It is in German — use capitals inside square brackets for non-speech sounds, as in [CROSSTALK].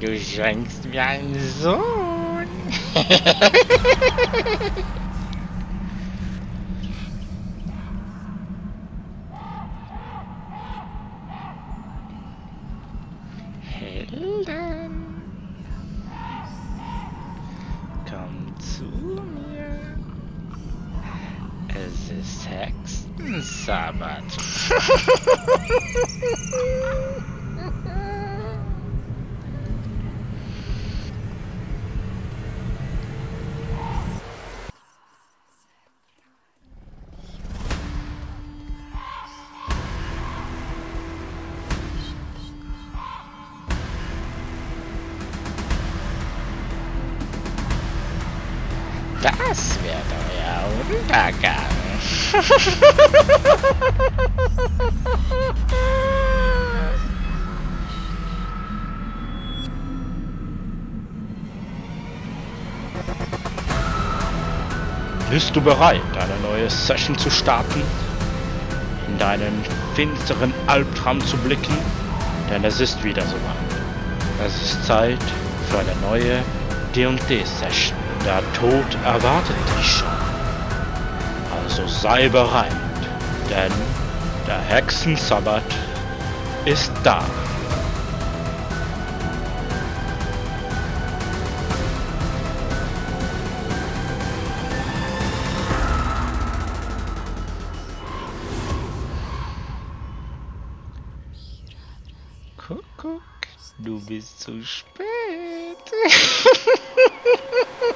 du schenkst mir einen Sohn. is this hex? So much. Das wäre doch ja unpackbar. [LAUGHS] Bist du bereit, eine neue Session zu starten? In deinen finsteren Albtraum zu blicken? Denn es ist wieder soweit. Es ist Zeit für eine neue D&D-Session. Der Tod erwartet dich schon. Also sei bereit, denn der Hexensabbat ist da. Kuckuck, du bist zu spät. [LAUGHS]